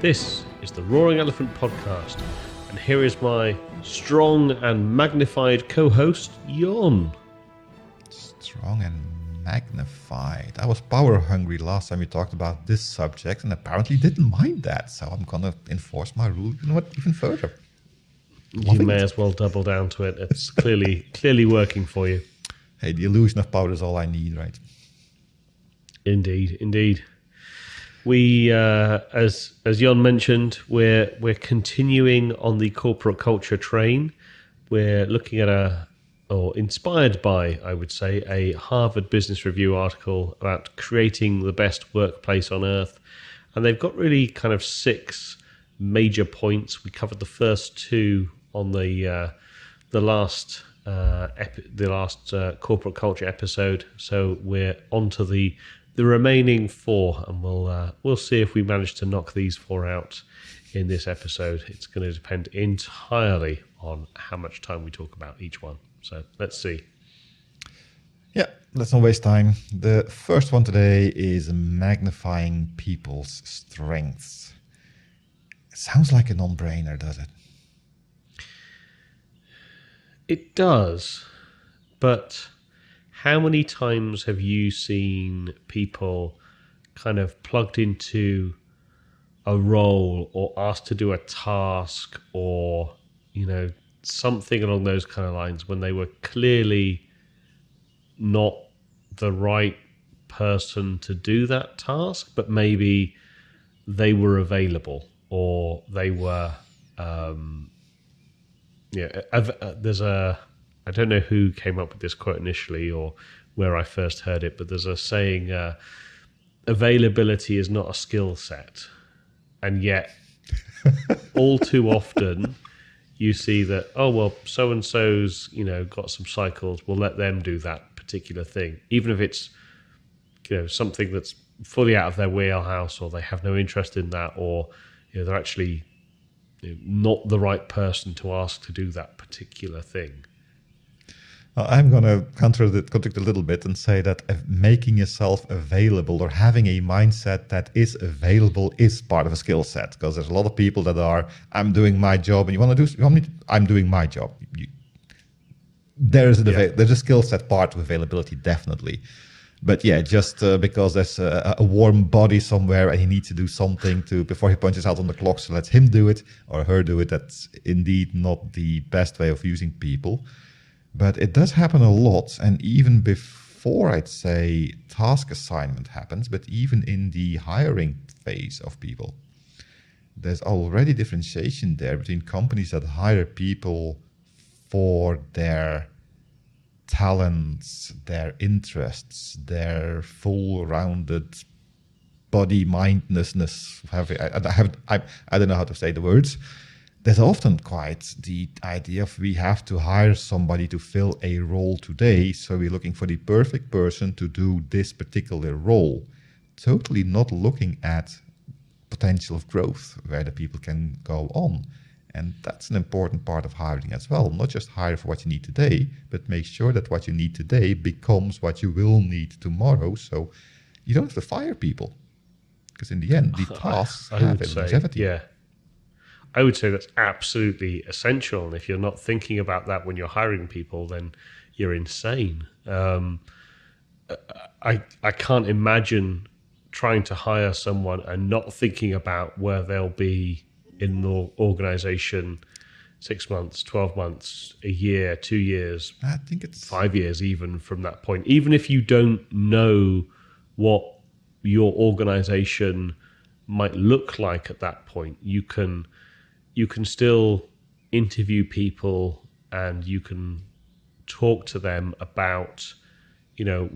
This is the Roaring Elephant Podcast, and here is my strong and magnified co host, Jon. Strong and magnified. I was power hungry last time we talked about this subject and apparently didn't mind that, so I'm gonna enforce my rule you know what, even further. You may it. as well double down to it. It's clearly clearly working for you. Hey, the illusion of power is all I need, right? Indeed, indeed. We, uh, as as Jon mentioned, we're we're continuing on the corporate culture train. We're looking at a, or inspired by, I would say, a Harvard Business Review article about creating the best workplace on earth, and they've got really kind of six major points. We covered the first two on the uh, the last uh, epi- the last uh, corporate culture episode. So we're on to the the remaining four, and we'll uh, we'll see if we manage to knock these four out in this episode. It's going to depend entirely on how much time we talk about each one. So let's see. Yeah, let's not waste time. The first one today is magnifying people's strengths. It sounds like a non brainer, does it? It does, but how many times have you seen people kind of plugged into a role or asked to do a task or, you know, something along those kind of lines when they were clearly not the right person to do that task, but maybe they were available or they were um, yeah, there's a I don't know who came up with this quote initially or where I first heard it, but there's a saying: uh, "Availability is not a skill set," and yet all too often you see that oh well, so and so's you know got some cycles, we'll let them do that particular thing, even if it's you know something that's fully out of their wheelhouse or they have no interest in that or you know they're actually you know, not the right person to ask to do that particular thing. I'm going to contradict, a little bit and say that making yourself available or having a mindset that is available is part of a skill set. Because there's a lot of people that are, I'm doing my job, and you want to do, you want me to, I'm doing my job. You, there is a, Yeah. there's a skill set part to availability, definitely. But yeah, just uh, because there's a, a warm body somewhere and he needs to do something to before he punches out on the clock, so let him do it or her do it. That's indeed not the best way of using people. But it does happen a lot, and even before I'd say task assignment happens, but even in the hiring phase of people, there's already differentiation there between companies that hire people for their talents, their interests, their full-rounded body mindness. Have I, I have I, I don't know how to say the words. There's often quite the idea of we have to hire somebody to fill a role today, so we're looking for the perfect person to do this particular role. Totally not looking at potential of growth where the people can go on. And that's an important part of hiring as well. Not just hire for what you need today, but make sure that what you need today becomes what you will need tomorrow. So you don't have to fire people. Because in the end, the tasks I have a say, longevity. yeah. I would say that's absolutely essential. And if you're not thinking about that when you're hiring people, then you're insane. Um, I I can't imagine trying to hire someone and not thinking about where they'll be in the organization six months, twelve months, a year, two years, I think it's five years even from that point even if you don't know what your organization might look like at that point you can you can still interview people and you can talk to them about you know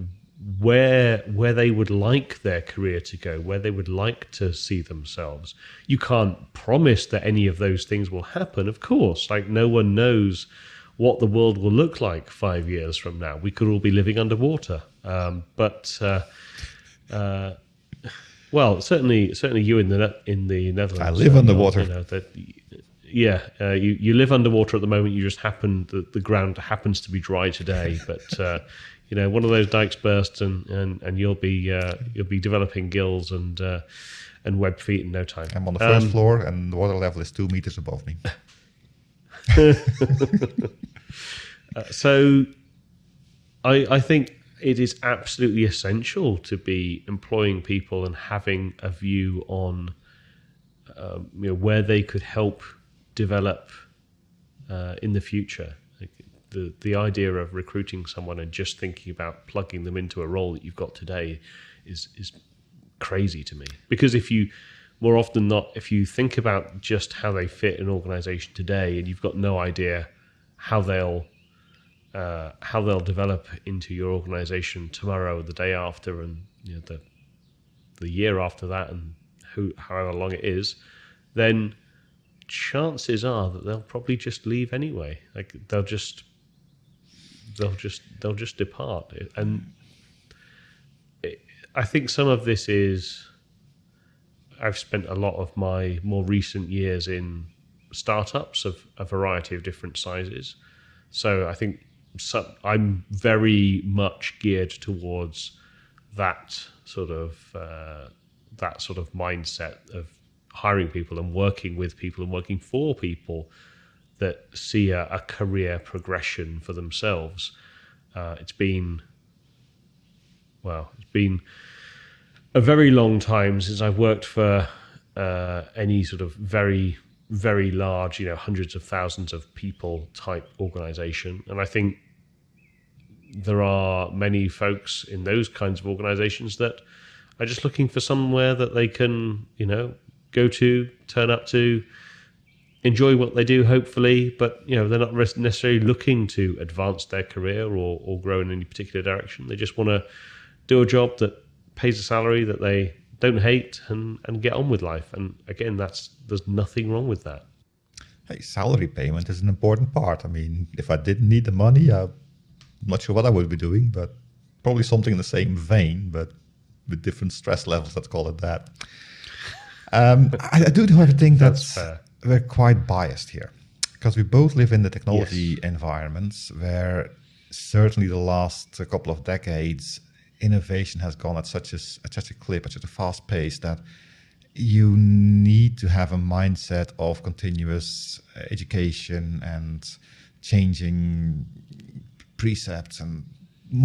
where where they would like their career to go where they would like to see themselves. You can't promise that any of those things will happen of course. Like no one knows what the world will look like five years from now. We could all be living underwater. Um, but uh, uh, well certainly certainly you in the in the netherlands I live uh, underwater. you know, yeah, uh, you you live underwater at the moment. You just happen the, the ground happens to be dry today, but uh, you know one of those dikes bursts and and, and you'll be uh, you'll be developing gills and uh, and web feet in no time. I'm on the first Um, floor, and the water level is two meters above me. Uh, so I, I think it is absolutely essential to be employing people and having a view on um, you know where they could help develop uh, in the future. Like the the idea of recruiting someone and just thinking about plugging them into a role that you've got today is is crazy to me because if you more often not if you think about just how they fit an organization today and you've got no idea how they'll uh, how they'll develop into your organization tomorrow, the day after, and you know, the the year after that, and who however long it is, then chances are that they'll probably just leave anyway. Like they'll just they'll just they'll just depart, and it, I think some of this is I've spent a lot of my more recent years in startups of a variety of different sizes. So I think so, I'm very much geared towards that sort of uh, that sort of mindset of hiring people and working with people and working for people that see a, a career progression for themselves. Uh, it's been well, it's been a very long time since I've worked for uh, any sort of very very large, you know, hundreds of thousands of people type organization. And I think there are many folks in those kinds of organizations that are just looking for somewhere that they can, you know, go to, turn up to, enjoy what they do, hopefully, but, you know, they're not necessarily looking to advance their career or, or grow in any particular direction. They just want to do a job that pays a salary that they don't hate and, and get on with life. And again, that's there's nothing wrong with that. Hey, salary payment is an important part. I mean, if I didn't need the money, I'm not sure what I would be doing, but probably something in the same vein, but with different stress levels. Let's call it that. Um, I, I do, however, think That's that's, we're quite biased here because we both live in the technology Yes. environments where certainly the last couple of decades innovation has gone at such a, at such a clip, at such a fast pace that you need to have a mindset of continuous uh, education and changing precepts and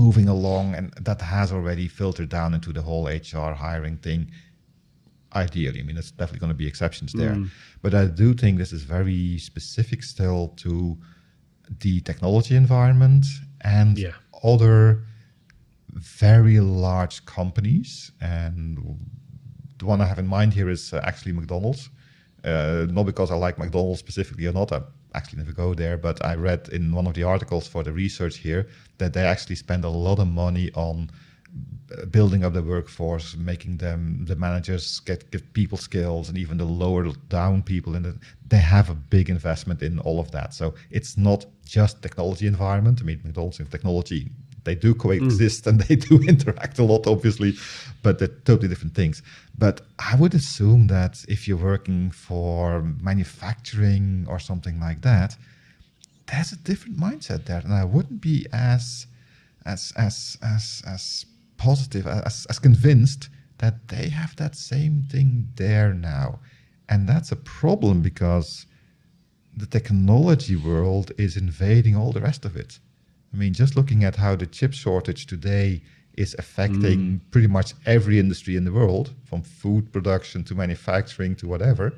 moving along and that has already filtered down into the whole hr hiring thing ideally i mean there's definitely going to be exceptions there but i do think this is very specific still to the technology environment and Yeah. other very large companies and the one I have in mind here is uh, actually McDonald's. Uh, not because I like McDonald's specifically or not. I actually never go there, but I read in one of the articles for the research here that they actually spend a lot of money on uh, building up the workforce, making them the managers get people skills, and even the lower down people. And they have a big investment in all of that. So it's not just technology environment. I mean, McDonald's and technology they do coexist mm. and they do interact a lot, obviously, but they're totally different things. But I would assume that if you're working for manufacturing or something like that, there's a different mindset there, and I wouldn't be as as as as as positive as as convinced that they have that same thing there now, and that's a problem because the technology world is invading all the rest of it. I mean, just looking at how the chip shortage today is affecting hmm. pretty much every industry in the world, from food production to manufacturing to whatever,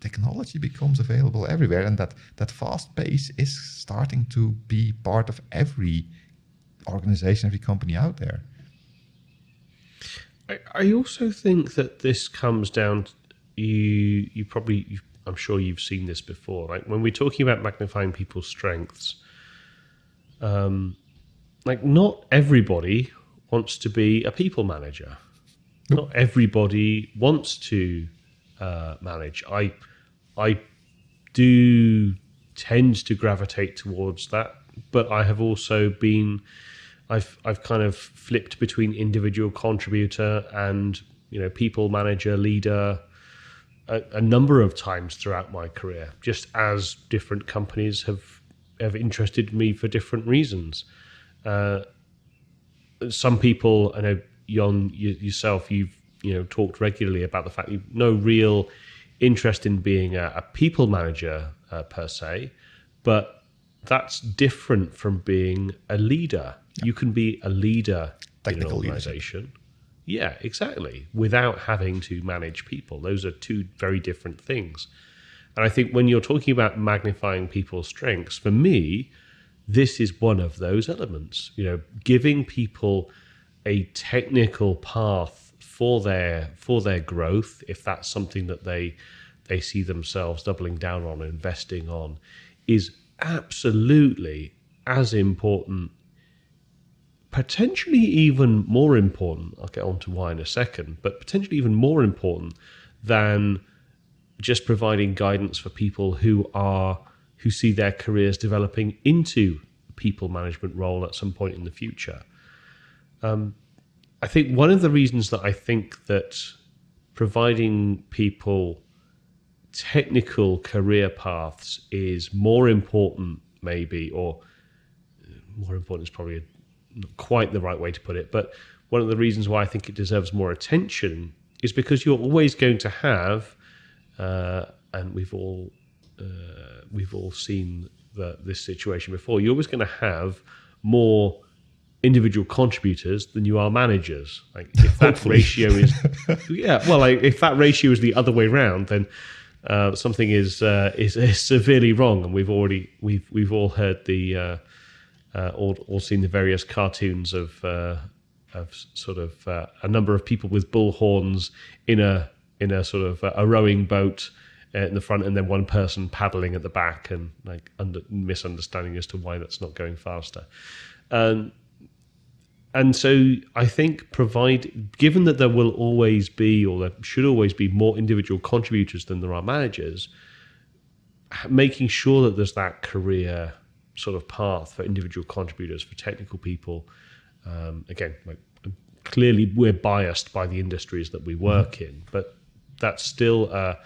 technology becomes available everywhere, and that that fast pace is starting to be part of every organization, every company out there. I, I also think that this comes down. To, you you probably you, I'm sure you've seen this before. Like when we're talking about magnifying people's strengths, um, like not everybody wants to be a people manager. Not everybody wants to uh, manage. I I do tend to gravitate towards that, but I have also been I've I've kind of flipped between individual contributor and you know people manager leader a, a number of times throughout my career, just as different companies have have interested me for different reasons. Uh, some people, I know, Jon, you, yourself, you've you know talked regularly about the fact you've no real interest in being a, a people manager uh, per se, but that's different from being a leader. You can be a leader Technical in an leadership. organization. Yeah, exactly. Without having to manage people. Those are two very different things. And I think when you're talking about magnifying people's strengths, for me, this is one of those elements. You know, giving people a technical path for their for their growth, if that's something that they they see themselves doubling down on, investing on, is absolutely as important potentially even more important. I'll get on to why in a second, but potentially even more important than just providing guidance for people who are who see their careers developing into a people management role at some point in the future. Um, I think one of the reasons that I think that providing people technical career paths is more important, maybe, or more important is probably not quite the right way to put it, but one of the reasons why I think it deserves more attention is because you're always going to have, uh, and we've all uh, we've all seen the, this situation before. You're always going to have more individual contributors than you are managers. Like if that ratio is, yeah, well, like if that ratio is the other way around, then uh, something is, uh, is is severely wrong. And we've already we've we've all heard the uh, uh, all, all seen the various cartoons of uh, of sort of uh, a number of people with bull horns in a in a sort of a rowing boat uh, in the front, and then one person paddling at the back, and like under, misunderstanding as to why that's not going faster. Um, and so I think provide given that there will always be or there should always be more individual contributors than there are managers, making sure that there's that career sort of path for individual contributors for technical people. Um, again, like clearly we're biased by the industries that we work in, but that's still a,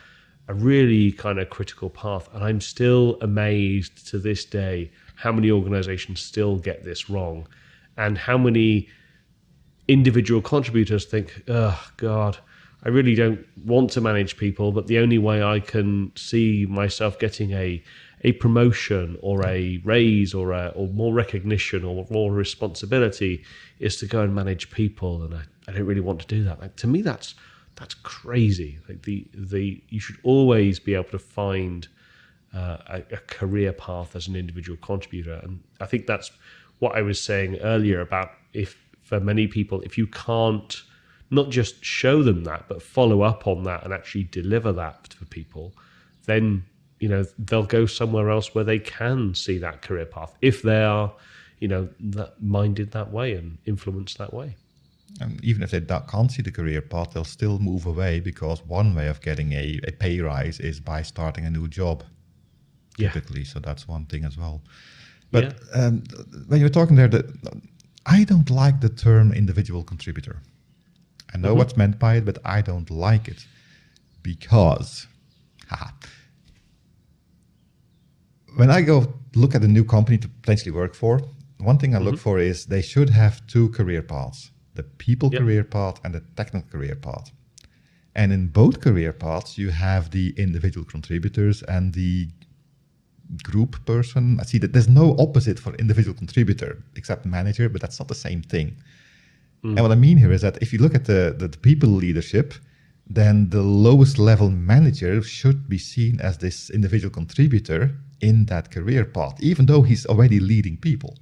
a really kind of critical path. And I'm still amazed to this day how many organizations still get this wrong and how many individual contributors think, oh, God, I really don't want to manage people, but the only way I can see myself getting a a promotion or a raise or a, or more recognition or more responsibility is to go and manage people, and I, I don't really want to do that. Like to me, that's that's crazy. Like the the you should always be able to find uh, a, a career path as an individual contributor, and I think that's what I was saying earlier about if for many people, if you can't not just show them that, but follow up on that and actually deliver that for people, then you know they'll go somewhere else where they can see that career path if they are, you know, that minded that way and influenced that way. And even if they can't see the career path, they'll still move away because one way of getting a, a pay rise is by starting a new job, Yeah. typically. So that's one thing as well. But Yeah. um, when you were talking there, the, I don't like the term individual contributor. I know what's meant by it, but I don't like it because, haha, when I go look at a new company to potentially work for, one thing I look for is they should have two career paths the people Yep. career path and the technical career path. And in both career paths, you have the individual contributors and the group person. I see that there's no opposite for individual contributor except manager, but that's not the same thing. And what I mean here is that if you look at the, the, the people leadership, then the lowest level manager should be seen as this individual contributor in that career path, even though he's already leading people.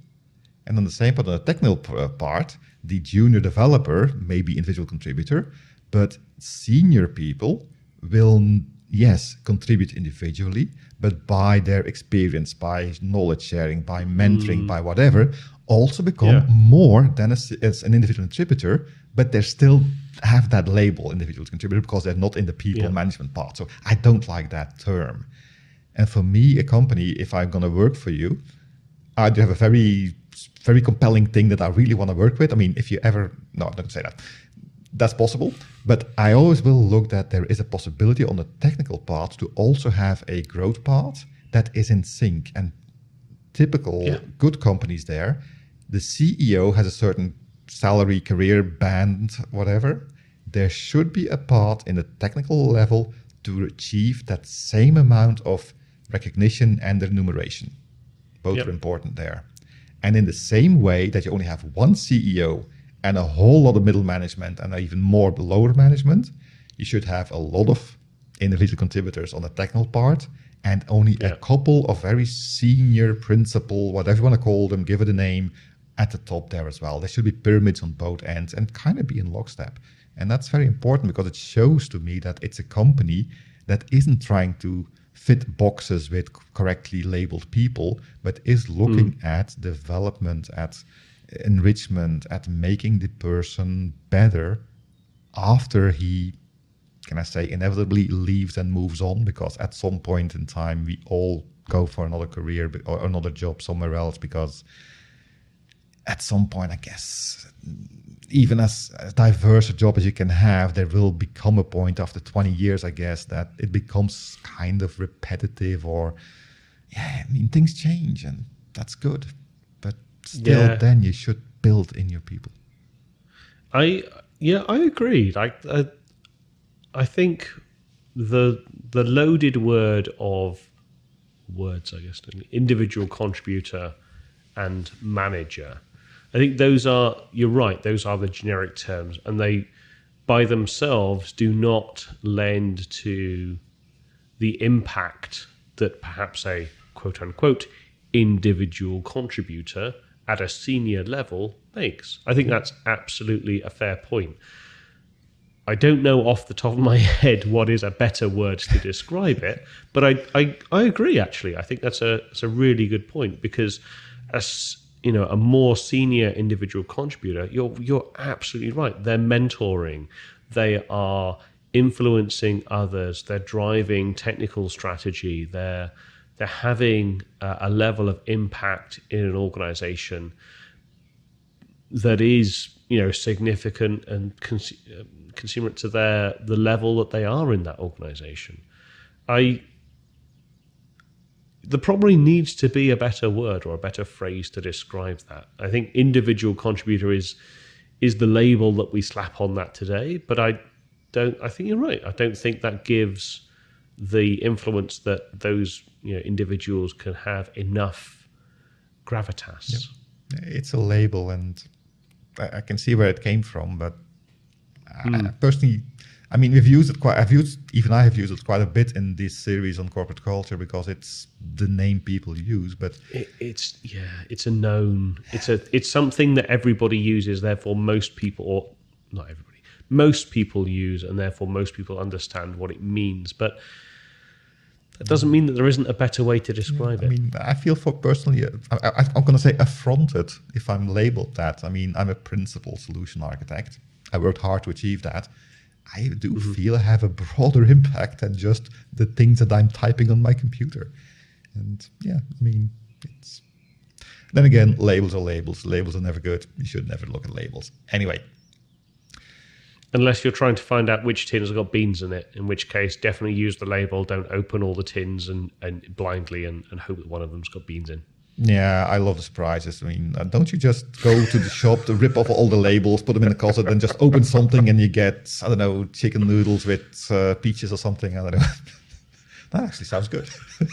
And on the same part, on the technical uh, part, the junior developer may be individual contributor, but senior people will, yes, contribute individually, but by their experience, by knowledge sharing, by mentoring, mm. by whatever, also become Yeah. more than a as an individual contributor, but they still have that label individual contributor because they're not in the people Yeah. management part. So I don't like that term. And for me, a company, if I'm going to work for you, I do have a very, very compelling thing that I really want to work with. I mean, if you ever, no, I'm not going to say that. That's possible. But I always will look that there is a possibility on the technical part to also have a growth part that is in sync. And typical Yeah. good companies there, the CEO has a certain salary, career band, whatever. there should be a part in the technical level to achieve that same amount of recognition and remuneration. Both Yep. are important there. And in the same way that you only have one CEO and a whole lot of middle management and even more lower management, you should have a lot of individual contributors on the technical part and only a couple of very senior principal, whatever you want to call them, give it a name, at the top there as well. There should be pyramids on both ends and kind of be in lockstep. And that's very important because it shows to me that it's a company that isn't trying to fit boxes with correctly labeled people, but is looking hmm. at development, at enrichment, at making the person better after he, can I say, inevitably leaves and moves on. Because at some point in time, we all go for another career or another job somewhere else because at some point, I guess, even as, as diverse a job as you can have, there will become a point after 20 years, I guess, that it becomes kind of repetitive or, yeah, I mean, things change and that's good. But still, Yeah. then you should build in your people. I yeah, I agree. Like I, I think the the loaded word of words, I guess, individual contributor and manager. I think those are you're right. Those are the generic terms, and they by themselves do not lend to the impact that perhaps a quote unquote individual contributor at a senior level makes. I think that's absolutely a fair point. I don't know off the top of my head what is a better word to describe it, but I, I, I agree actually. I think that's a that's a really good point because as you know, a more senior individual contributor, you're you're absolutely right. They're mentoring, they are influencing others, they're driving technical strategy, they're they're having a, a level of impact in an organization that is you know significant and cons- um, consummate to their the level that they are in that organization. I there probably needs to be a better word or a better phrase to describe that. I think individual contributor is is the label that we slap on that today but i don't i think you're right. I don't think that gives the influence that those you know individuals can have enough gravitas. It's a label, and I, can see where it came from. But uh, hmm. I, personally, I mean, we've used it quite. I've used even I have used it quite a bit in this series on corporate culture because it's the name people use. But It, it's yeah, it's a known. It's a it's something that everybody uses. Therefore, most people, or not everybody, most people use, and therefore most people understand what it means. But that doesn't mean that there isn't a better way to describe I it. I mean, I feel for personally, I, I, I'm going to say affronted if I'm labeled that. I mean, I'm a principal solution architect. I worked hard to achieve that. I do mm-hmm. feel I have a broader impact than just the things that I'm typing on my computer. And yeah, I mean, it's. Then again, labels are labels. Labels are never good. You should never look at labels. Anyway, Unless you're trying to find out which tin has got beans in it, in which case definitely use the label. Don't open all the tins and, and blindly and, and hope that one of them's got beans in. Yeah, I love the surprises. I mean, uh, don't you just go to the shop to rip off all the labels, put them in the closet, and just open something and you get, I don't know, chicken noodles with uh, peaches or something? I don't know. that actually sounds good.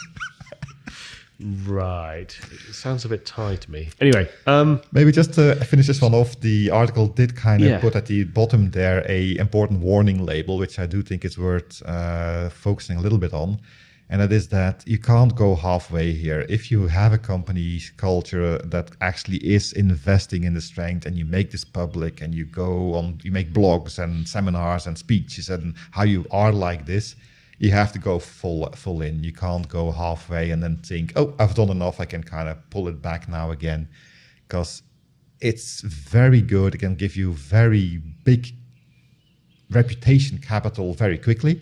Right. It sounds a bit tight to me. Anyway, um, Maybe just to finish this one off, the article did kind of Yeah. put at the bottom there a important warning label, which I do think is worth uh, focusing a little bit on. And that is that you can't go halfway here. If you have a company culture that actually is investing in the strength and you make this public and you go on, you make blogs and seminars and speeches and how you are like this, you have to go full full in. You can't go halfway and then think, oh, I've done enough. I can kind of pull it back now again, because it's very good. It can give you very big reputation capital very quickly,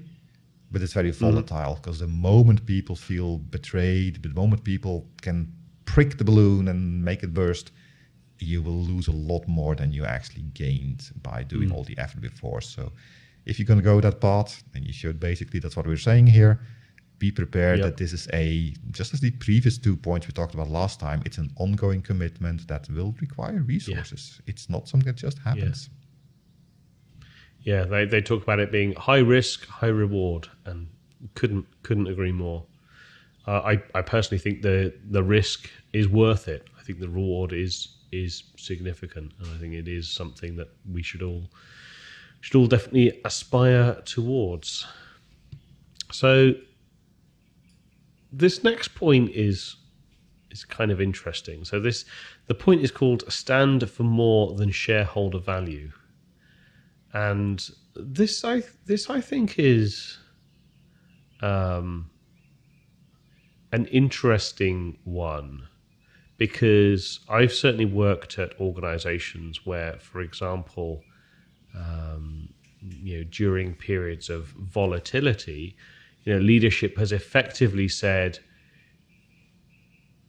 but it's very mm-hmm. volatile because the moment people feel betrayed, the moment people can prick the balloon and make it burst, you will lose a lot more than you actually gained by doing mm. all the effort before. So if you're going to go that path, then you should basically, that's what we're saying here, be prepared Yep. that this is a, just as the previous two points we talked about last time, it's an ongoing commitment that will require resources. It's not something that just happens. Yeah, they, they talk about it being high risk, high reward, and couldn't couldn't agree more. Uh, I I personally think the the risk is worth it. I think the reward is is significant, and I think it is something that we should all should all definitely aspire towards. So this next point is is kind of interesting. So this the point is called stand for more than shareholder value. And this I this I think is um, an interesting one because I've certainly worked at organizations where, for example, um, you know, during periods of volatility, you know, leadership has effectively said,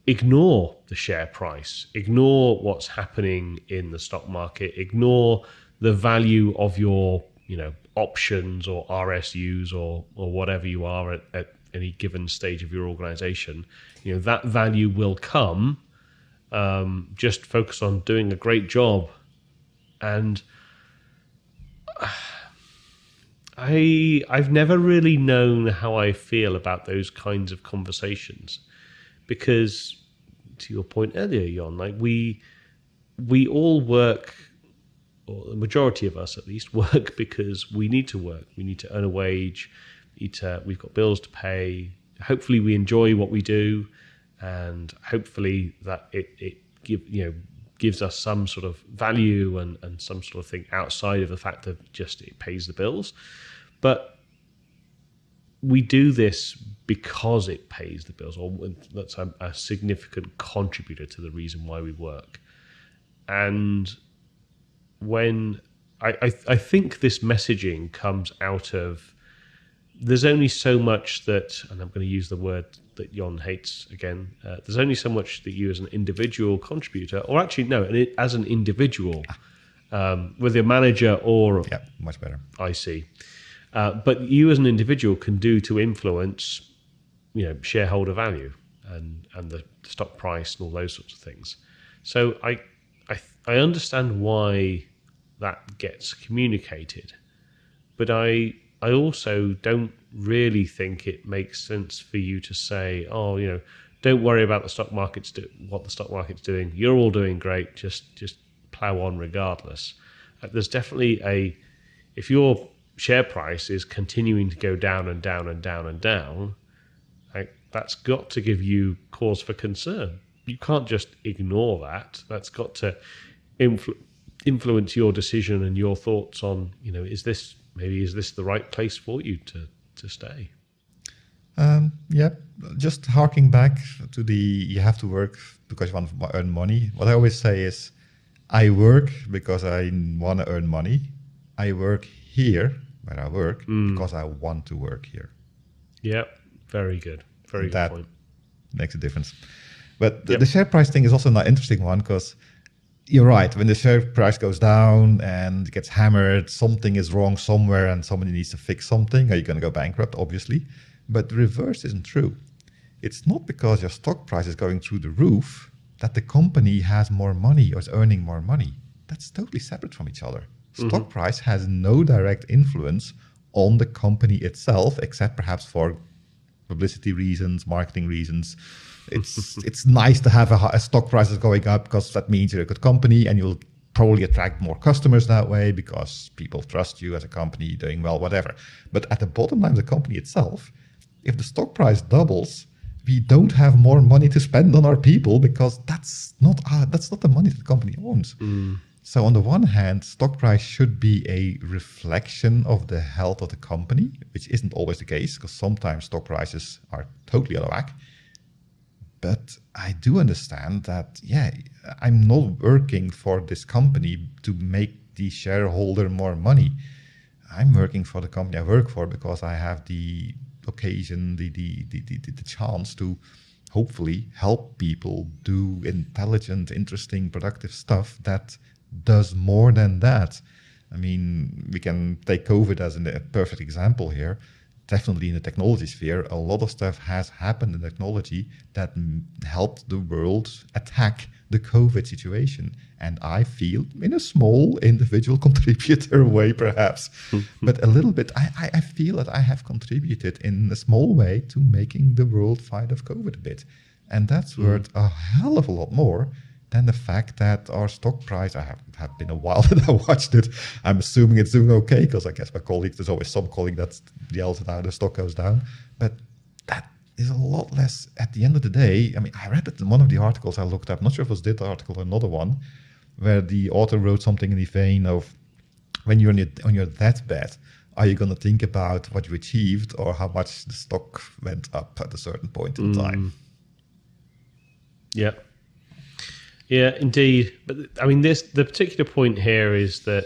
ignore the share price, ignore what's happening in the stock market, ignore the value of your, you know, options or RSUs or or whatever you are at, at any given stage of your organization. You know, that value will come. Um, just focus on doing a great job and I I've never really known how I feel about those kinds of conversations because to your point earlier, Jon, like we we all work or the majority of us at least work because we need to work. We need to earn a wage, need to, we've got bills to pay. Hopefully we enjoy what we do and hopefully that it, it give you know gives us some sort of value and, and some sort of thing outside of the fact that just it pays the bills. But we do this because it pays the bills, or that's a, a significant contributor to the reason why we work. And when I, I, I think this messaging comes out of there's only so much that, and I'm going to use the word that Jon hates again. Uh, there's only so much that you, as an individual contributor, or actually no, as an individual, um, whether a manager or yeah, much better. I see, uh, but you as an individual can do to influence, you know, shareholder value and and the stock price and all those sorts of things. So I I I understand why that gets communicated, but I I also don't really think it makes sense for you to say, oh, you know, don't worry about the stock market's do- what the stock market's doing. You're all doing great. Just just plow on regardless. Uh, there's definitely a if your share price is continuing to go down and down and down and down, like, that's got to give you cause for concern. You can't just ignore that. That's got to influ- influence your decision and your thoughts on, you know, is this maybe is this the right place for you to to stay? Um, yeah, just harking back to the you have to work because you want to earn money. What I always say is, I work because I want to earn money. I work here where I work mm. because I want to work here. Yeah, very good. Very that good point. Makes a difference. But the, yep. the share price thing is also an interesting one because you're right. When the share price goes down and gets hammered, something is wrong somewhere and somebody needs to fix something. Are you going to go bankrupt? Obviously. But the reverse isn't true. It's not because your stock price is going through the roof that the company has more money or is earning more money. That's totally separate from each other. Mm-hmm. Stock price has no direct influence on the company itself, except perhaps for publicity reasons, marketing reasons, it's it's nice to have a, a stock prices going up because that means you're a good company and you'll probably attract more customers that way because people trust you as a company doing well, whatever. But at the bottom line the company itself, if the stock price doubles, we don't have more money to spend on our people because that's not uh, that's not the money that the company owns. Mm. So on the one hand, stock price should be a reflection of the health of the company, which isn't always the case because sometimes stock prices are totally out of whack. But I do understand that, yeah, I'm not working for this company to make the shareholder more money. I'm working for the company I work for because I have the occasion, the, the, the, the, the chance to hopefully help people do intelligent, interesting, productive stuff that does more than that. I mean, we can take COVID as a perfect example here definitely in the technology sphere, a lot of stuff has happened in technology that helped the world attack the COVID situation. And I feel, in a small individual contributor way, perhaps, but a little bit, I, I, I feel that I have contributed in a small way to making the world fight of COVID a bit. And that's hmm. worth a hell of a lot more than the fact that our stock price, I have, have been a while that I watched it. I'm assuming it's doing okay because I guess my colleagues, there's always some colleague that yells at how the stock goes down. But that is a lot less at the end of the day. I mean, I read it in one of the articles I looked up, I'm not sure if it was this article or another one, where the author wrote something in the vein of when you're on your, on your deathbed, are you going to think about what you achieved or how much the stock went up at a certain point in hmm. time? Yeah. Yeah, indeed. But I mean, this the particular point here is that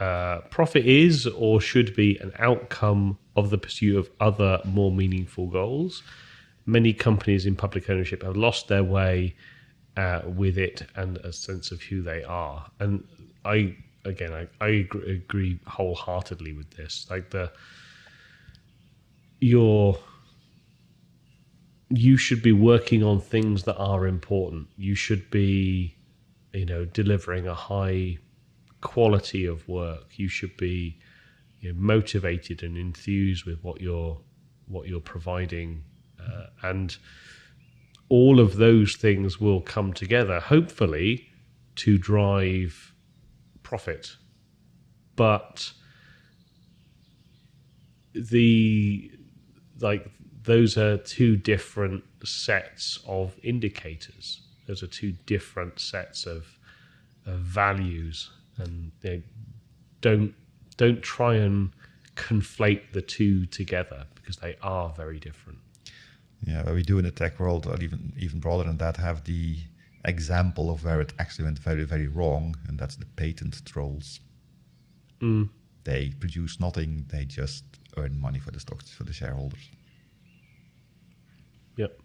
uh, profit is or should be an outcome of the pursuit of other more meaningful goals. Many companies in public ownership have lost their way uh, with it and a sense of who they are. And I, again, I, I agree, agree wholeheartedly with this. Like the your you should be working on things that are important. You should be, you know, delivering a high quality of work. You should be you know, motivated and enthused with what you're what you're providing, uh, and all of those things will come together, hopefully, to drive profit. But the like those are two different sets of indicators. Those are two different sets of, of values, and they don't don't try and conflate the two together because they are very different. Yeah, but we do in the tech world, or even even broader than that, have the example of where it actually went very very wrong, and that's the patent trolls. Mm. They produce nothing; they just earn money for the stocks for the shareholders. Yep.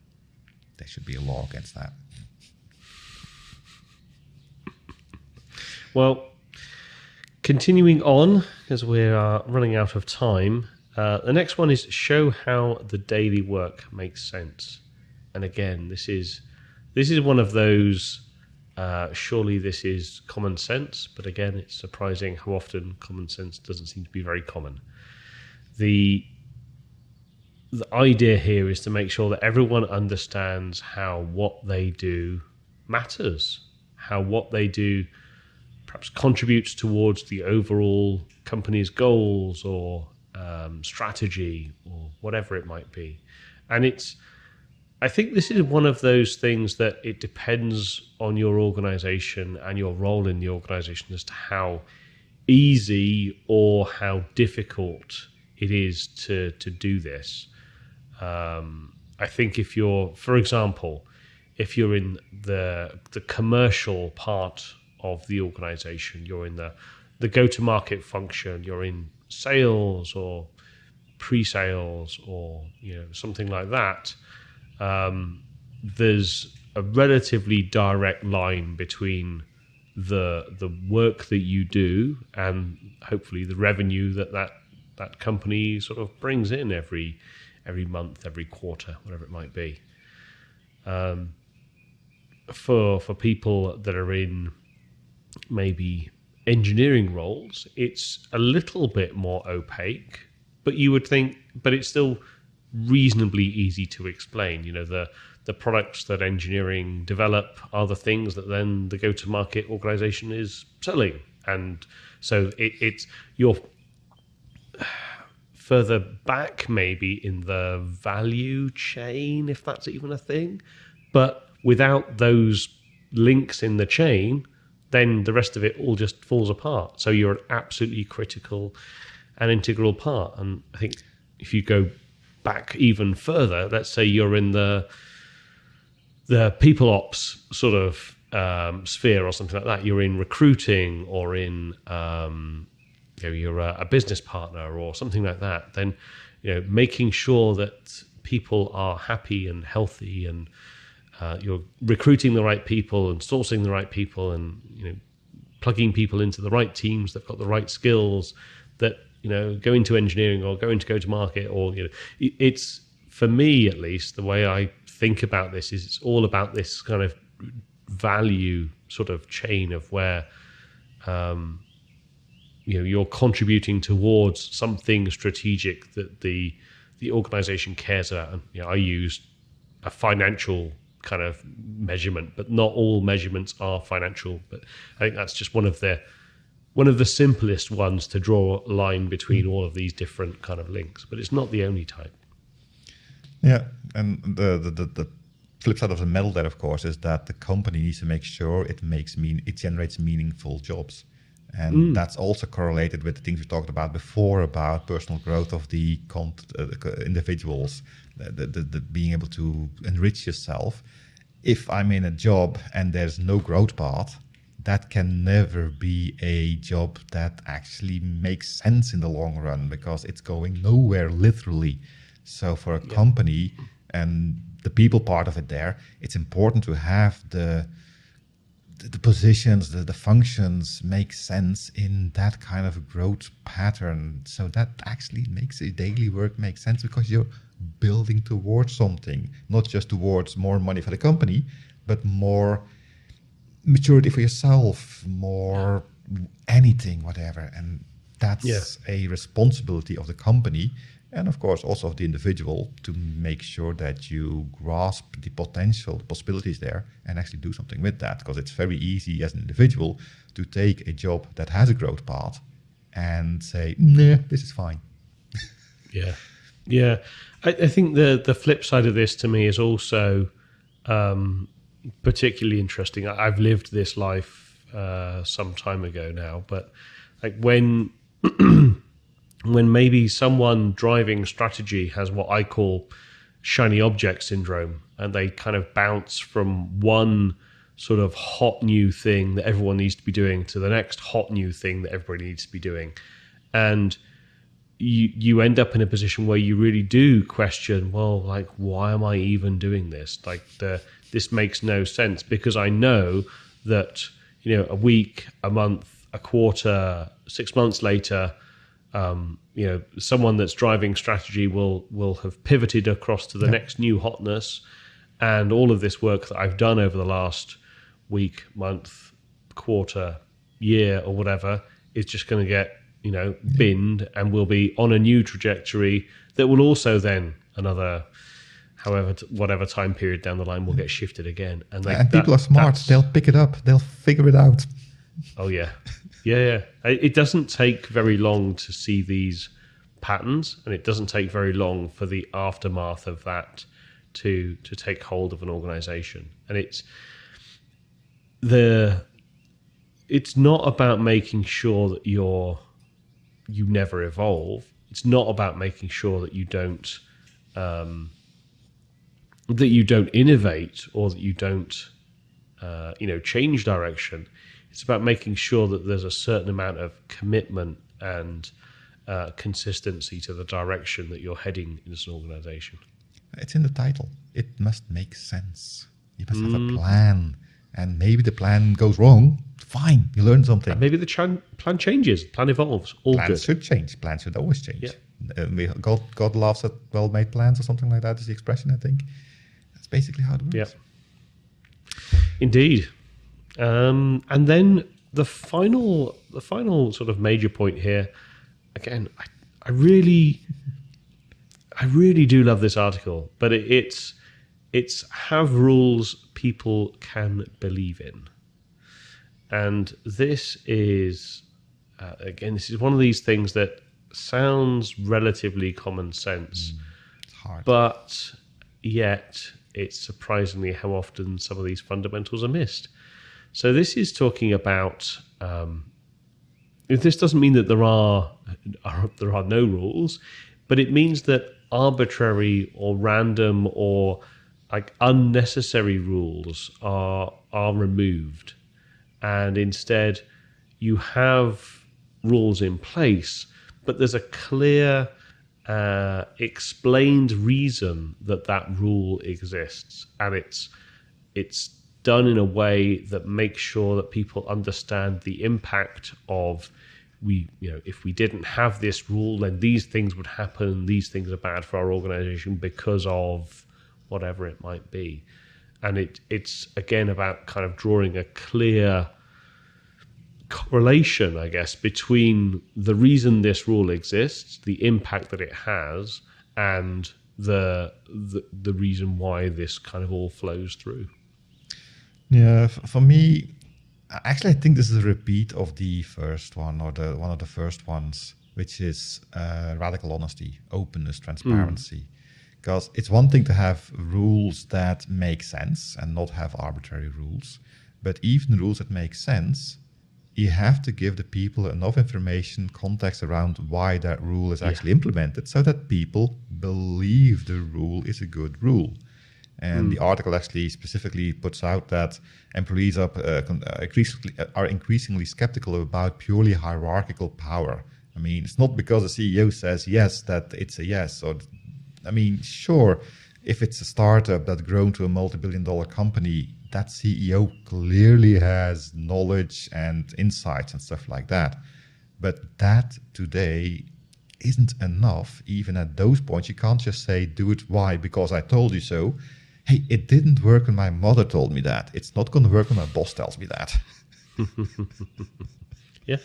There should be a law against that. Well, continuing on, because we are running out of time, uh, the next one is show how the daily work makes sense. And again, this is this is one of those. Uh, surely this is common sense, but again, it's surprising how often common sense doesn't seem to be very common. The the idea here is to make sure that everyone understands how what they do matters, how what they do perhaps contributes towards the overall company's goals or um, strategy or whatever it might be. And it's, I think this is one of those things that it depends on your organization and your role in the organization as to how easy or how difficult it is to, to do this. Um, I think if you're, for example, if you're in the the commercial part of the organization, you're in the the go to market function, you're in sales or pre-sales or you know something like that. Um, there's a relatively direct line between the the work that you do and hopefully the revenue that that that company sort of brings in every every month, every quarter, whatever it might be. Um, for for people that are in maybe engineering roles, it's a little bit more opaque, but you would think, but it's still reasonably easy to explain. You know, the the products that engineering develop are the things that then the go-to-market organization is selling, and so it, it's your further back, maybe in the value chain, if that's even a thing. But without those links in the chain, then the rest of it all just falls apart. So you're an absolutely critical and integral part. And I think if you go back even further, let's say you're in the the people ops sort of um, sphere or something like that. You're in recruiting or in um, you know, you're a, a business partner or something like that, then you know making sure that people are happy and healthy and uh, you're recruiting the right people and sourcing the right people and you know plugging people into the right teams that've got the right skills that you know go into engineering or go into go to market or you know it's for me at least the way I think about this is it's all about this kind of value sort of chain of where um, you know you're contributing towards something strategic that the the organization cares about. And you know, I use a financial kind of measurement, but not all measurements are financial. But I think that's just one of the one of the simplest ones to draw a line between all of these different kind of links. But it's not the only type. Yeah, and the the, the, the flip side of the medal there, of course, is that the company needs to make sure it makes mean it generates meaningful jobs. And mm. that's also correlated with the things we talked about before about personal growth of the, uh, individuals, the, the, the, being able to enrich yourself. If I'm in a job and there's no growth path, that can never be a job that actually makes sense in the long run because it's going nowhere literally. So for a yeah. company and the people part of it there, it's important to have the the positions, the, the functions make sense in that kind of growth pattern. So that actually makes a daily work make sense because you're building towards something, not just towards more money for the company, but more maturity for yourself, more anything, whatever. And that's yeah. a responsibility of the company and of course also of the individual to make sure that you grasp the potential the possibilities there and actually do something with that. Because it's very easy as an individual to take a job that has a growth path and say nah this is fine. Yeah. Yeah. I, I, think the the flip side of this to me is also um, particularly interesting. I, have lived this life uh, some time ago now but like when when maybe someone driving strategy has what I call shiny object syndrome and they kind of bounce from one sort of hot new thing that everyone needs to be doing to the next hot new thing that everybody needs to be doing. And you you end up in a position where you really do question well like why am i even doing this? Like the this makes no sense because i know that you know a week a month a quarter 6 months later um, you know, someone that's driving strategy will will have pivoted across to the next new hotness, and all of this work that I've done over the last week, month, quarter, year, or whatever is just going to get you know binned, and will be on a new trajectory that will also then another however whatever time period down the line will get shifted again. And, they, and that, people are smart. they'll pick it up. They'll figure it out. Oh yeah yeah, yeah. It doesn't take very long to see these patterns, and it doesn't take very long for the aftermath of that to to take hold of an organization. And it's the it's not about making sure that you're you never evolve. It's not about making sure that you don't um, that you don't innovate or that you don't uh, you know change direction it's about making sure that there's a certain amount of commitment and uh, consistency to the direction that you're heading as an organization. It's in the title. It must make sense. You must mm. have a mm. plan. And maybe the plan goes wrong. Fine, you learn something. And maybe the chan- plan changes, plan evolves. All plans good. should change. Plans should always change. Yeah. Uh, God, God laughs at well-made plans or something like that is the expression, I think. That's basically how it works. Yeah. Indeed. Um, and then the final, the final sort of major point here. Again, I, I really, I really do love this article, but it, it's it's have rules people can believe in, and this is uh, again, this is one of these things that sounds relatively common sense, mm, but yet it's surprisingly how often some of these fundamentals are missed. So this is talking about. Um, this doesn't mean that there are, are there are no rules, but it means that arbitrary or random or like unnecessary rules are are removed, and instead you have rules in place, but there's a clear uh, explained reason that that rule exists, and it's it's done in a way that makes sure that people understand the impact of we you know if we didn't have this rule then these things would happen these things are bad for our organization because of whatever it might be and it it's again about kind of drawing a clear correlation, I guess, between the reason this rule exists, the impact that it has, and the the, the reason why this kind of all flows through. Yeah, for me, actually, I think this is a repeat of the first one or the one of the first ones, which is uh, radical honesty, openness, transparency. Because it's one thing to have rules that make sense and not have arbitrary rules, but even rules that make sense, you have to give the people enough information, context around why that rule is actually implemented, so that people believe the rule is a good rule. And the article actually specifically puts out that employees are, uh, uh, increasingly, are increasingly skeptical about purely hierarchical power. I mean, it's not because the CEO says yes that it's a yes. Or, I mean, sure, if it's a startup that's grown to a multi-billion dollar company, that CEO clearly has knowledge and insights and stuff like that. But that today isn't enough. Even at those points, you can't just say, do it why, because I told you so. Hey, it didn't work when my mother told me that. It's not going to work when my boss tells me that. Yeah,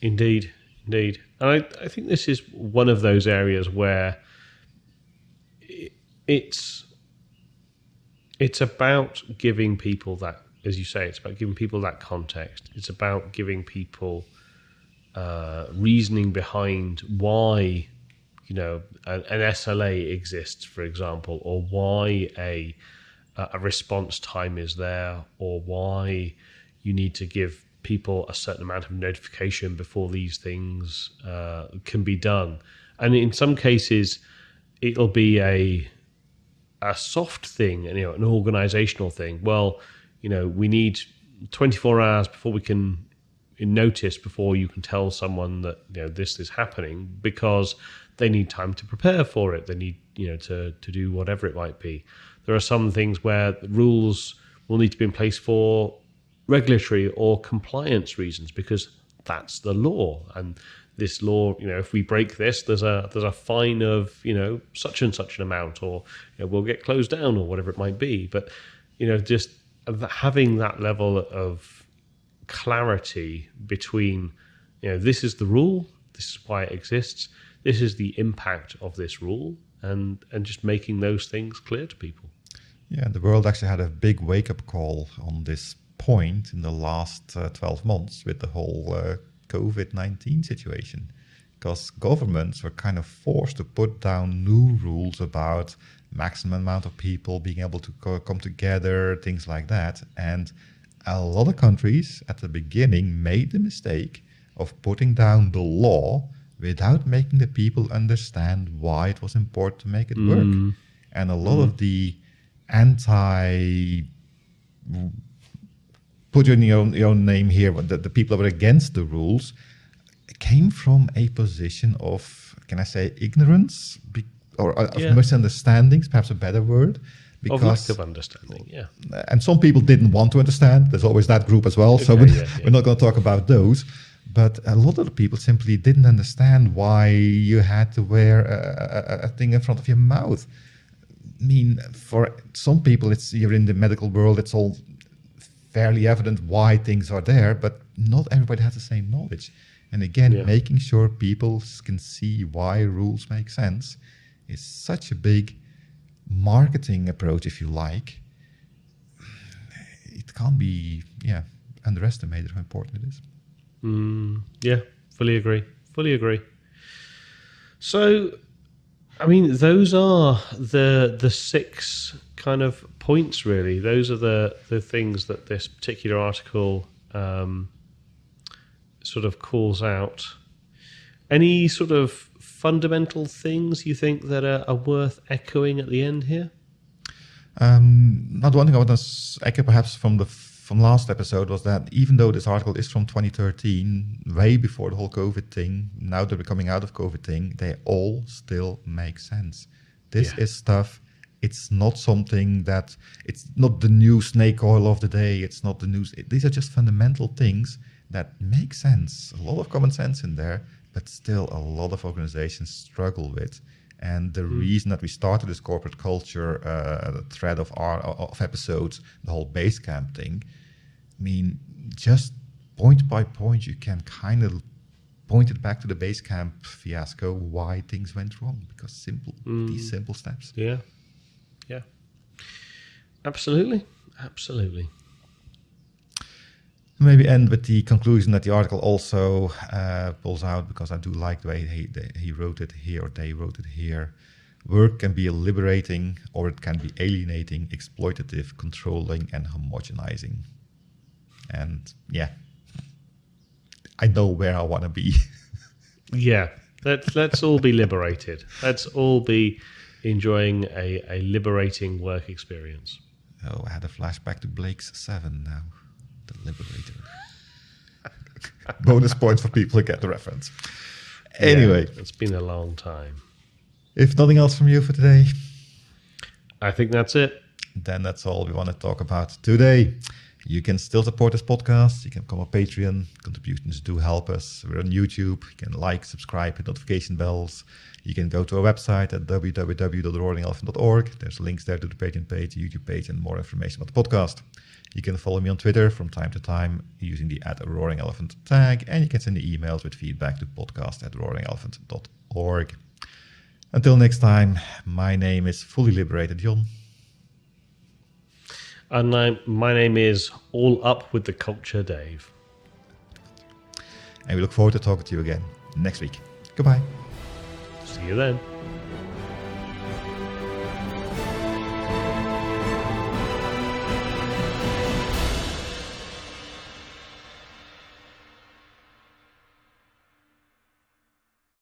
indeed, indeed. And I, I think this is one of those areas where i- it's it's about giving people that, as you say, it's about giving people that context. It's about giving people uh, reasoning behind why you know an, an SLA exists, for example, or why a a response time is there, or why you need to give people a certain amount of notification before these things uh, can be done. And in some cases, it'll be a a soft thing, you know, an organizational thing. Well, you know, we need 24 hours before we can notice before you can tell someone that you know this is happening because they need time to prepare for it. They need you know to to do whatever it might be. There are some things where rules will need to be in place for regulatory or compliance reasons because that's the law and this law you know if we break this there's a there's a fine of you know such and such an amount or you know, we'll get closed down or whatever it might be but you know just having that level of clarity between you know this is the rule this is why it exists this is the impact of this rule and and just making those things clear to people Yeah, the world actually had a big wake up call on this point in the last uh, 12 months with the whole uh, COVID 19 situation. Because governments were kind of forced to put down new rules about maximum amount of people being able to co- come together, things like that. And a lot of countries at the beginning made the mistake of putting down the law without making the people understand why it was important to make it work. And a lot of the anti put your own, your own name here, the, the people that were against the rules came from a position of, can I say, ignorance Be- or uh, of Yeah. misunderstandings, perhaps a better word. of lack of understanding yeah and some people didn't want to understand. There's always that group as well. so we're, yeah, yeah. we're not going to talk about those. But a lot of the people simply didn't understand why you had to wear a, a, a thing in front of your mouth. I mean, for some people, it's you're in the medical world. It's all fairly evident why things are there, but not everybody has the same knowledge. And again, Yeah. making sure people can see why rules make sense is such a big marketing approach, if you like. It can't be, yeah, underestimated how important it is. Mm, yeah, fully agree. Fully agree. So, I mean, those are the the six kind of points. Really, those are the the things that this particular article um, sort of calls out. Any sort of fundamental things you think that are, are worth echoing at the end here? Um, not one thing I want to echo perhaps from the from last episode was that even though this article is from 2013, way before the whole COVID thing, now that we're coming out of COVID thing, they all still make sense. This Yeah. is stuff. It's not something that it's not the new snake oil of the day. It's not the news. It, these are just fundamental things that make sense. A lot of common sense in there, but still a lot of organizations struggle with. And the reason that we started this corporate culture uh, thread of our of episodes, the whole Basecamp thing, I mean, just point by point, you can kind of point it back to the Basecamp fiasco why things went wrong because simple these simple steps. Yeah. Yeah. Absolutely. Absolutely. Maybe end with the conclusion that the article also uh, pulls out because I do like the way he, the, he wrote it here or they wrote it here. Work can be liberating or it can be alienating, exploitative, controlling, and homogenizing. And yeah, I know where I want to be. Yeah. Let's let's all be liberated. Let's all be enjoying a, a liberating work experience. oh, I had a flashback to Blake's Seven now. The Liberator. Bonus points for people who get the reference. Anyway, Yeah, it's been a long time. if nothing else from you for today, I think that's it. then that's all we want to talk about today. You can still support this podcast. You can become a Patreon. Contributions do help us. We're on YouTube. You can like, subscribe, hit notification bells. You can go to our website at www.roaringelephant.org. There's links there to the Patreon page, YouTube page, and more information about the podcast. You can follow me on Twitter from time to time using the at Roaring Elephant tag, and you can send me emails with feedback to podcast at roaringelephant.org. Until next time, my name is Fully Liberated John. And I, my name is All Up with the Culture Dave. and we look forward to talking to you again next week. Goodbye. See you then.